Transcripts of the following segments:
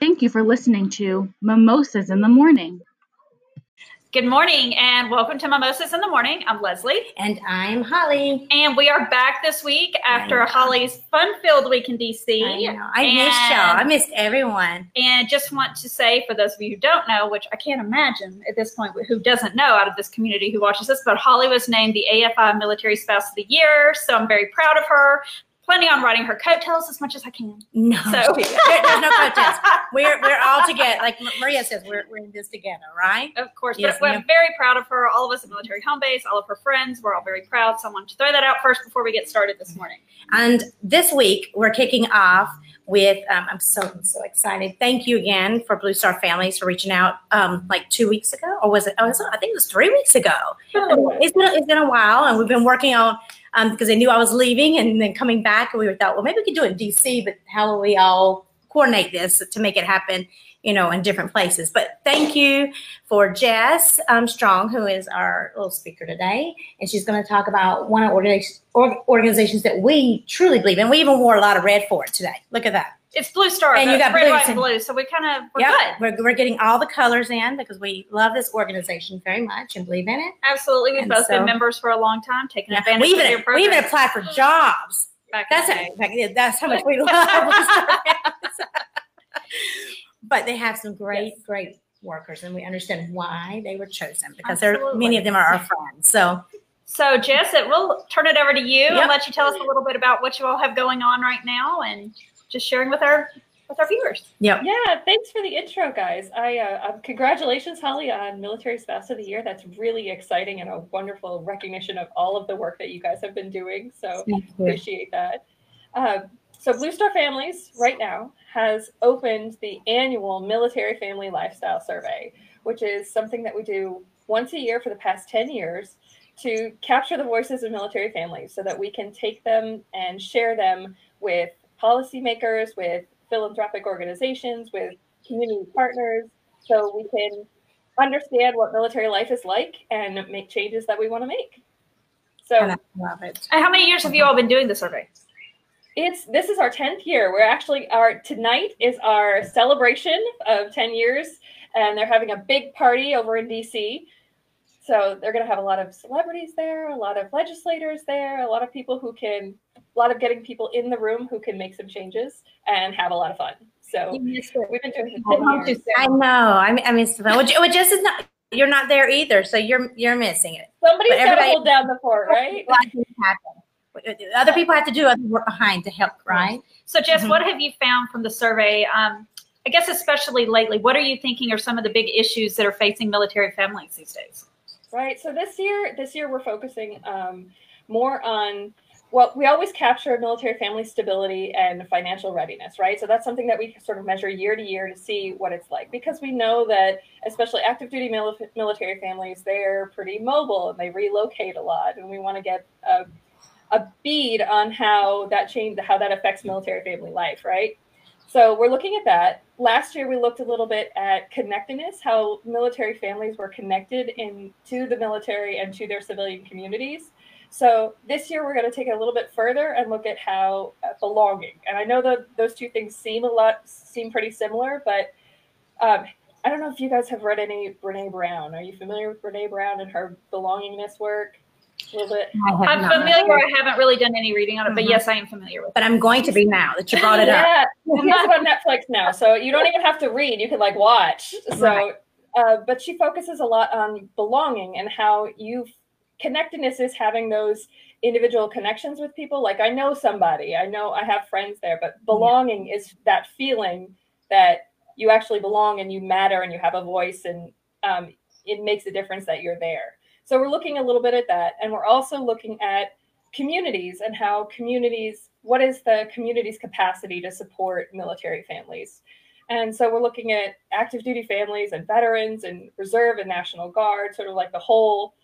Thank you for listening to Mimosas in the Morning. Good morning and welcome to Mimosas in the Morning. I'm Leslie. And I'm Holly. And we are back this week after Holly's fun filled week in DC. I, know. I missed y'all. I missed everyone. And just want to say, for those of you who don't know, which I can't imagine at this point who doesn't know out of this community who watches this, but Holly was named the AFI Military Spouse of the Year. So I'm very proud of her planning on riding her coattails as much as I can. No, so there's no coattails. We're we're all together. Like Maria says, we're, we're in this together, right? Of course. Yes, but we're very proud of her. All of us at Military Home Base, all of her friends, we're all very proud. So I wanted to throw that out first before we get started this morning. And this week we're kicking off with um, I'm so so excited. Thank you again for Blue Star Families for reaching out um, like two weeks ago, or was it? Oh, I think it was three weeks ago. Oh. It's been it's been a while, and we've been working on because um, they knew I was leaving and then coming back. And we thought, well, maybe we could do it in DC, but how will we all coordinate this to make it happen, you know, in different places? But thank you for Jess um, Strong, who is our little speaker today. And she's going to talk about one of organizations that we truly believe in. We even wore a lot of red for it today. Look at that. It's Blue Star. And you got red, white, and blue. So we kind of we're yep, good. We're, we're getting all the colors in because we love this organization very much and believe in it. Absolutely, we've and both so, been members for a long time, taking yeah, advantage we even, of your program. We even applied for jobs. Back that's how, that's how much we love. but they have some great, yes. great workers, and we understand why they were chosen because they're many of them are our friends. So so, Jess, it, we'll turn it over to you yep. and let you tell us a little bit about what you all have going on right now and just sharing with our with our viewers. Yeah. Yeah. Thanks for the intro, guys. I uh, um, congratulations, Holly, on Military Spouse of the Year. That's really exciting and a wonderful recognition of all of the work that you guys have been doing. So appreciate that. Uh, so Blue Star Families right now has opened the annual Military Family Lifestyle Survey, which is something that we do once a year for the past 10 years to capture the voices of military families so that we can take them and share them with policymakers, with philanthropic organizations, with community partners, so we can understand what military life is like and make changes that we want to make. So, I love it. And how many years have you all been doing the survey? It's this is our tenth year. We're actually our tonight is our celebration of ten years, and they're having a big party over in DC. So they're going to have a lot of celebrities there, a lot of legislators there, a lot of people who can, a lot of getting people in the room who can make some changes and have a lot of fun. So we've been doing it. I know. I mean, I mean, which, which just is not. You're not there either, so you're you're missing it. Somebody's got to hold down the fort, right? Other people have to do other work behind to help, right? So, Jess, mm-hmm. what have you found from the survey? Um, I guess especially lately, what are you thinking are some of the big issues that are facing military families these days? Right? So this year, this year we're focusing um, more on well, we always capture military family stability and financial readiness, right? So that's something that we sort of measure year to year to see what it's like because we know that, especially active duty mil- military families, they're pretty mobile and they relocate a lot, and we want to get a, a bead on how that change, how that affects military family life, right? So we're looking at that. Last year, we looked a little bit at connectedness, how military families were connected in to the military and to their civilian communities. So this year, we're going to take it a little bit further and look at how uh, belonging. And I know that those two things seem a lot seem pretty similar, but um, I don't know if you guys have read any Brene Brown. Are you familiar with Brene Brown and her belongingness work? A little bit. I'm familiar. I haven't really done any reading on it, but mm-hmm. yes, I am familiar with. It. But it. I'm going to be now that you brought it yeah. up. Yeah, it's on Netflix now, so you don't even have to read; you can like watch. So, right. uh, but she focuses a lot on belonging and how you connectedness is having those individual connections with people. Like I know somebody, I know I have friends there, but belonging yeah. is that feeling that you actually belong and you matter and you have a voice and um, it makes a difference that you're there. So we're looking a little bit at that. And we're also looking at communities and how communities, what is the community's capacity to support military families? And so we're looking at active duty families and veterans and reserve and national guard, sort of like the whole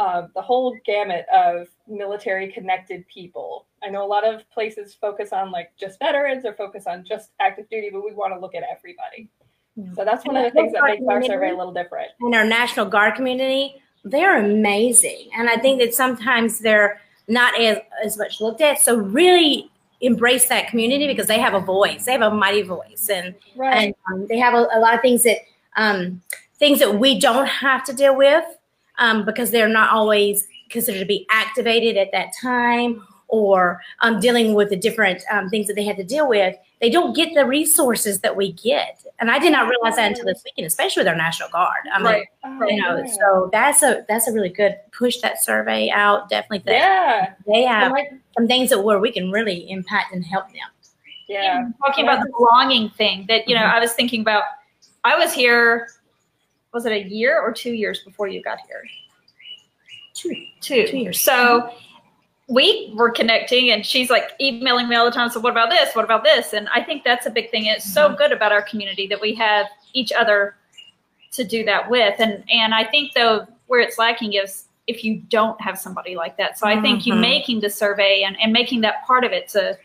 uh, the whole gamut of military connected people. I know a lot of places focus on like just veterans or focus on just active duty, but we want to look at everybody. Yeah. So that's one and of the things that makes our survey a little different. In our national guard community, they're amazing. And I think that sometimes they're not as, as much looked at. So really embrace that community because they have a voice. They have a mighty voice, and Right. and um, they have a, a lot of things that um, things that we don't have to deal with um, because they're not always considered to be activated at that time or um, dealing with the different um, things that they had to deal with. They don't get the resources that we get, and I did not realize that until this weekend, especially with our National Guard. I mean, Right. Oh, you know, yeah. so that's a that's a really good push that survey out. Definitely, that yeah. they have like, some things that where we can really impact and help them. yeah. talking about the belonging thing that you know Mhm. i was thinking about i was here was it a year or two years before you got here Two. two, Two years. so we were connecting and she's like emailing me all the time so what about this what about this and i think that's a big thing it's so good about our community that we have each other to do that with and and i think though where it's lacking is if you don't have somebody like that so i think you Mhm. making the survey and, and making that part of it's a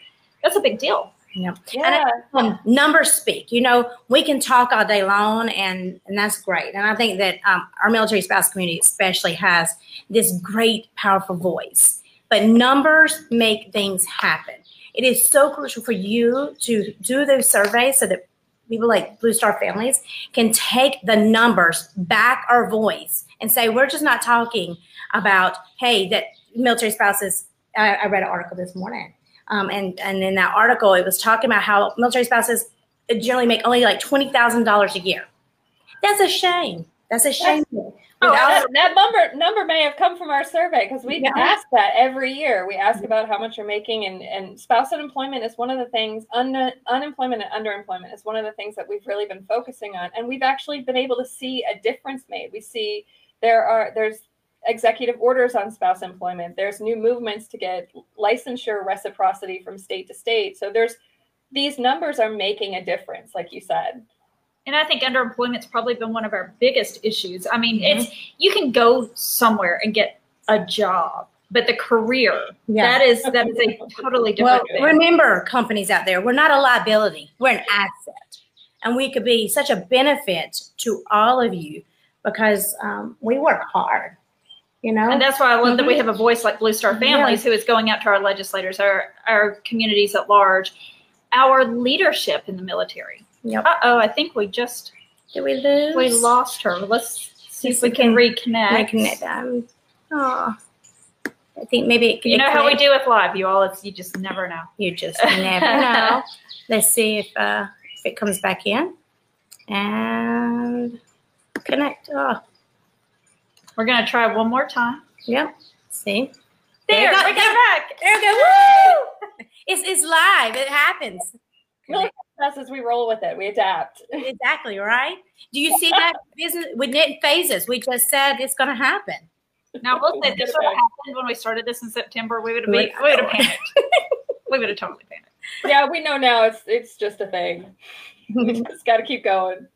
that's a big deal Yeah. um, numbers speak. You know, we can talk all day long, and and that's great. And I think that um, our military spouse community especially has this great, powerful voice. But numbers make things happen. It is so crucial for you to do those surveys so that people like Blue Star families can take the numbers back our voice and say we're just not talking about hey that military spouses. I, I read an article this morning um, and and in that article, it was talking about how military spouses generally make only like twenty thousand dollars a year. That's a shame. That's a shame. Oh, that, that number number may have come from our survey because we Yeah. ask that every year. We ask about how much you're making, and, and spouse unemployment is one of the things. Un, unemployment and underemployment is one of the things that we've really been focusing on, and we've actually been able to see a difference made. We see there are there's executive orders on spouse employment. There's new movements to get licensure reciprocity from state to state. So there's these numbers are making a difference, like you said. And I think underemployment's probably been one of our biggest issues. I mean, Mhm. it's you can go somewhere and get a job, but the career Yeah. that is that is a totally Well, different thing. remember, companies out there, we're not a liability. We're an asset, and we could be such a benefit to all of you because um, we work hard. You know, And that's why I love that we Mhm. have a voice like Blue Star Families who is going out to our legislators, our our communities at large, our leadership in the military. Yep. Uh oh, I think we just Did we lose? we lost her. Let's see if we can can reconnect. Reconnect. Um, oh, I think maybe it, You know how we do with live, you all. It's you just never know. You just never know. Let's see if uh, if it comes back in and connect. Oh, We're gonna try one more time. yep. See, There, There we go. back. there we go. Woo! It's it's live. It happens. Really, That's as we roll with it. We adapt. Exactly right. Do you see that business? We didn't phase. We just said it's going to happen. Now we'll say this would have happened when we started this in September. We would have been, we would have panicked. we would have totally panicked. Yeah, we know now. It's it's just a thing. We just got to keep going.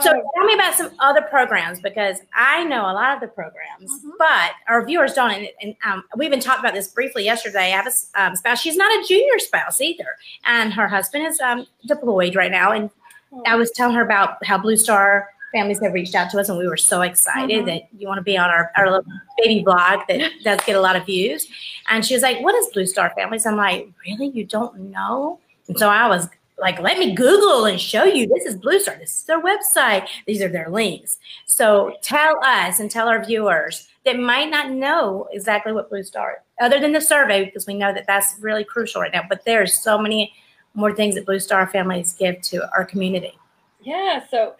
So Uh, tell me about some other programs because I know a lot of the programs, Mhm. but our viewers don't. And, and um, we even talked about this briefly yesterday. I have a um, spouse. She's not a junior spouse either, and her husband is um, deployed right now. And I was telling her about how Blue Star families have reached out to us, and we were so excited Mhm. that you want to be on our, our little baby blog that does get a lot of views. And she was like, "What is Blue Star Families?" I'm like, "Really? You don't know?" And so I was like, "Let me Google and show you. This is Blue Star. This is their website. These are their links." So tell us and tell our viewers that might not know exactly what Blue Star, other than the survey, because we know that that's really crucial right now. But there's so many more things that Blue Star families give to our community. Yeah. So,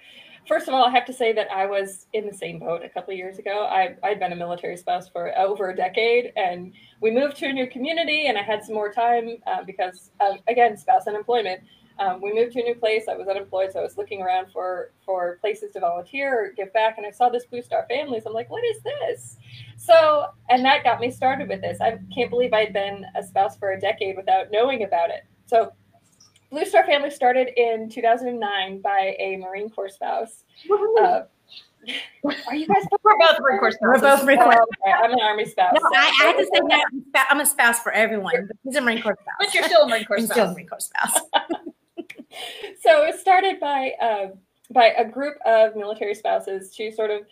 first of all, I have to say that I was in the same boat a couple of years ago. I, I'd been a military spouse for over a decade, and we moved to a new community, and I had some more time uh, because, of, again, spouse unemployment. Um, we moved to a new place. I was unemployed, so I was looking around for for places to volunteer or give back, and I saw this Blue Star Families. I'm like, what is this? So, and that got me started with this. I can't believe I'd been a spouse for a decade without knowing about it. So, Blue Star Family started in 2009 by a Marine Corps spouse. Uh, are you guys? We're both Marine Corps spouses? We're both Marine Corps. Oh, okay. I'm an Army spouse. No, so- I, I have to say that I'm a spouse for everyone, but he's a Marine Corps spouse. But you're still a Marine Corps I'm still a. Marine Corps spouse. so it started by uh, by a group of military spouses to sort of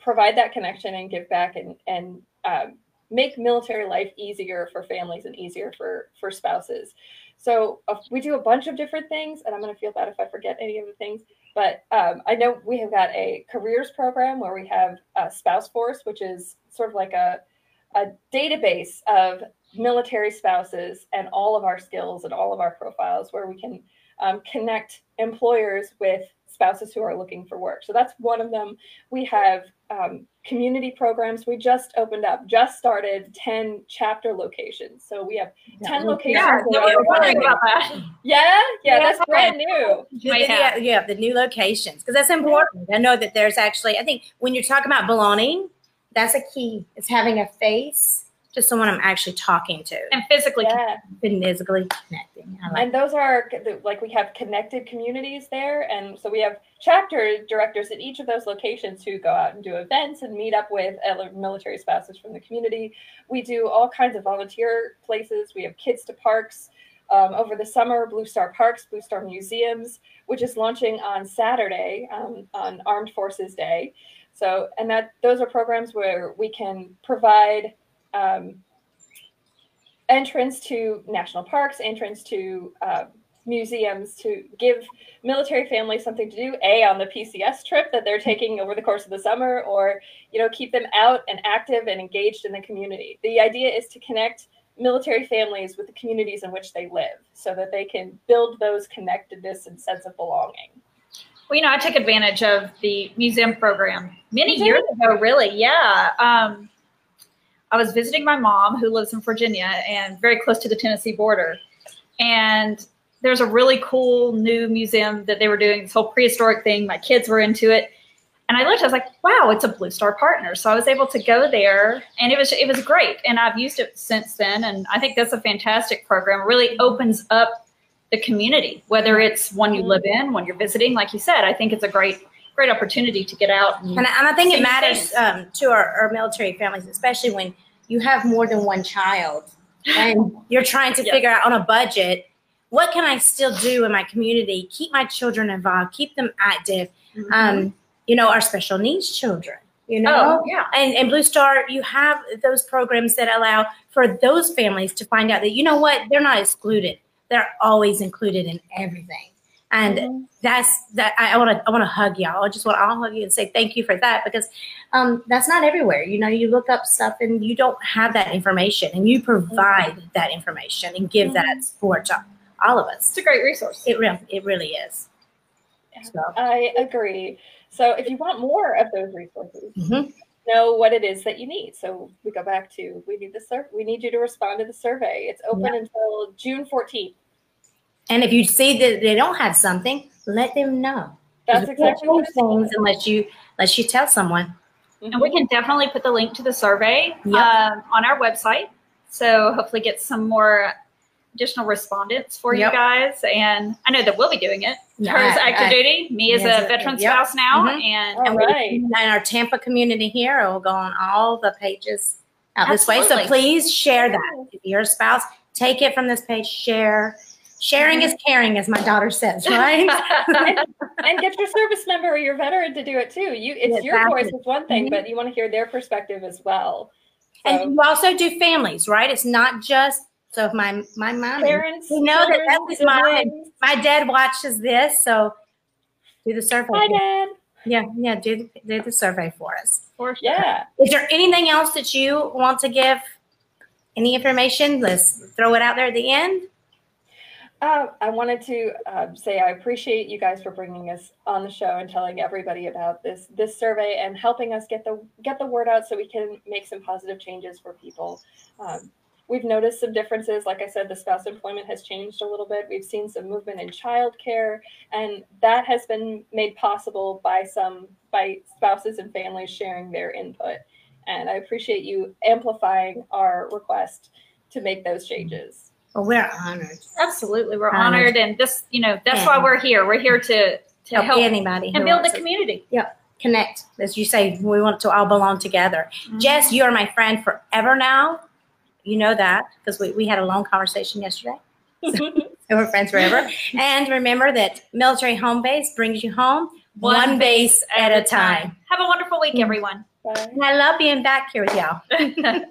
provide that connection and give back and and um, make military life easier for families and easier for for spouses. So uh, we do a bunch of different things, and I'm going to feel bad if I forget any of the things. But um, I know we have got a careers program where we have a spouse force, which is sort of like a a database of military spouses and all of our skills and all of our profiles where we can um, connect employers with spouses who are looking for work. So that's one of them. We have um, community programs. We just opened up, just started 10 chapter locations. So we have 10 locations. Yeah, no, we were wondering about that. Yeah, yeah, Yeah. that's brand new. Might yeah, yeah, the new locations because that's important. I know that there's actually. I think when you're talking about belonging, that's a key. It's having a face to someone I'm actually talking to, And physically, Yeah. physically connecting. I like And those are like we have connected communities there. And so we have chapter directors at each of those locations who go out and do events and meet up with other military spouses from the community. We do all kinds of volunteer places. We have kids to parks. Um, over the summer, Blue Star Parks, Blue Star Museums, which is launching on Saturday um, on Armed Forces Day. So, and that those are programs where we can provide um, entrance to national parks, entrance to uh, museums to give military families something to do a on the pcs trip that they're taking over the course of the summer or you know keep them out and active and engaged in the community the idea is to connect military families with the communities in which they live so that they can build those connectedness and sense of belonging well, you know, I took advantage of the museum program many years ago, really. Yeah. Um, I was visiting my mom who lives in Virginia and very close to the Tennessee border. And there's a really cool new museum that they were doing this whole prehistoric thing. My kids were into it. And I looked, I was like, wow, it's a Blue Star partner. So I was able to go there and it was it was great. And I've used it since then. And I think that's a fantastic program. It really opens up the community, whether it's one you live in, when you're visiting, like you said, I think it's a great, great opportunity to get out. And, And, I- and I think it matters um, to our, our military families, especially when you have more than one child and you're trying to Yeah. figure out on a budget what can I still do in my community, keep my children involved, keep them active. Um, you know, our special needs children. You know, oh, yeah. and, and Blue Star, you have those programs that allow for those families to find out that you know what they're not excluded; they're always included in everything. And that's that. I want to I want to hug y'all. I just want to all hug you and say thank you for that because um, that's not everywhere. You know, you look up stuff and you don't have that information, and you provide that information and give that support to all of us. It's a great resource. It really it really is. So, i agree so if you want more of those resources mhm. know what it is that you need. So we go back to we need the sur- we need you to respond to the survey. It's open until June 14th. And if you see that they don't have something, let them know. That's Because you can't exactly what change it's things unless you unless you tell someone. And we can definitely put the link to the survey Yep. um, on our website. So hopefully get some more additional respondents for Yep. you guys. And I know that we'll be doing it. Yeah, Her active I- duty, me as a veteran yep. spouse now. Mhm. And All and right. in our Tampa community here, it will go on all the pages out this way. So please share that. If you're a spouse, take it from this page, share. Sharing is caring, as my daughter says, right? and get your service member or your veteran to do it too. You it's your Exactly. voice is one thing, Mhm. but you want to hear their perspective as well. So, and you also do families, right? It's not just so if my my mom parents, we know that children, that was mine. my dad watches this, so do the survey. Hi, Dad. Yeah, yeah, do do the survey for us. For sure. Yeah. Is there anything else that you want to give? Any information? Let's throw it out there at the end. Uh, I wanted to um, say I appreciate you guys for bringing us on the show and telling everybody about this this survey and helping us get the get the word out so we can make some positive changes for people. Um, we've noticed some differences. Like I said, the spouse employment has changed a little bit. We've seen some movement in childcare, and that has been made possible by some by spouses and families sharing their input. And I appreciate you amplifying our request to make those changes. Well, we're honored. Absolutely. We're Honored. honored. And this, you know, that's why we're here. We're here to, to Help, help anybody and build the to community. connect. As you say, we want to all belong together. Mm-hmm. Jess, you are my friend forever now. You know that because we, we had a long conversation yesterday. So we're friends forever. and remember that military home base brings you home one, base at a time. Have a wonderful week, everyone. Bye. And I love being back here with y'all.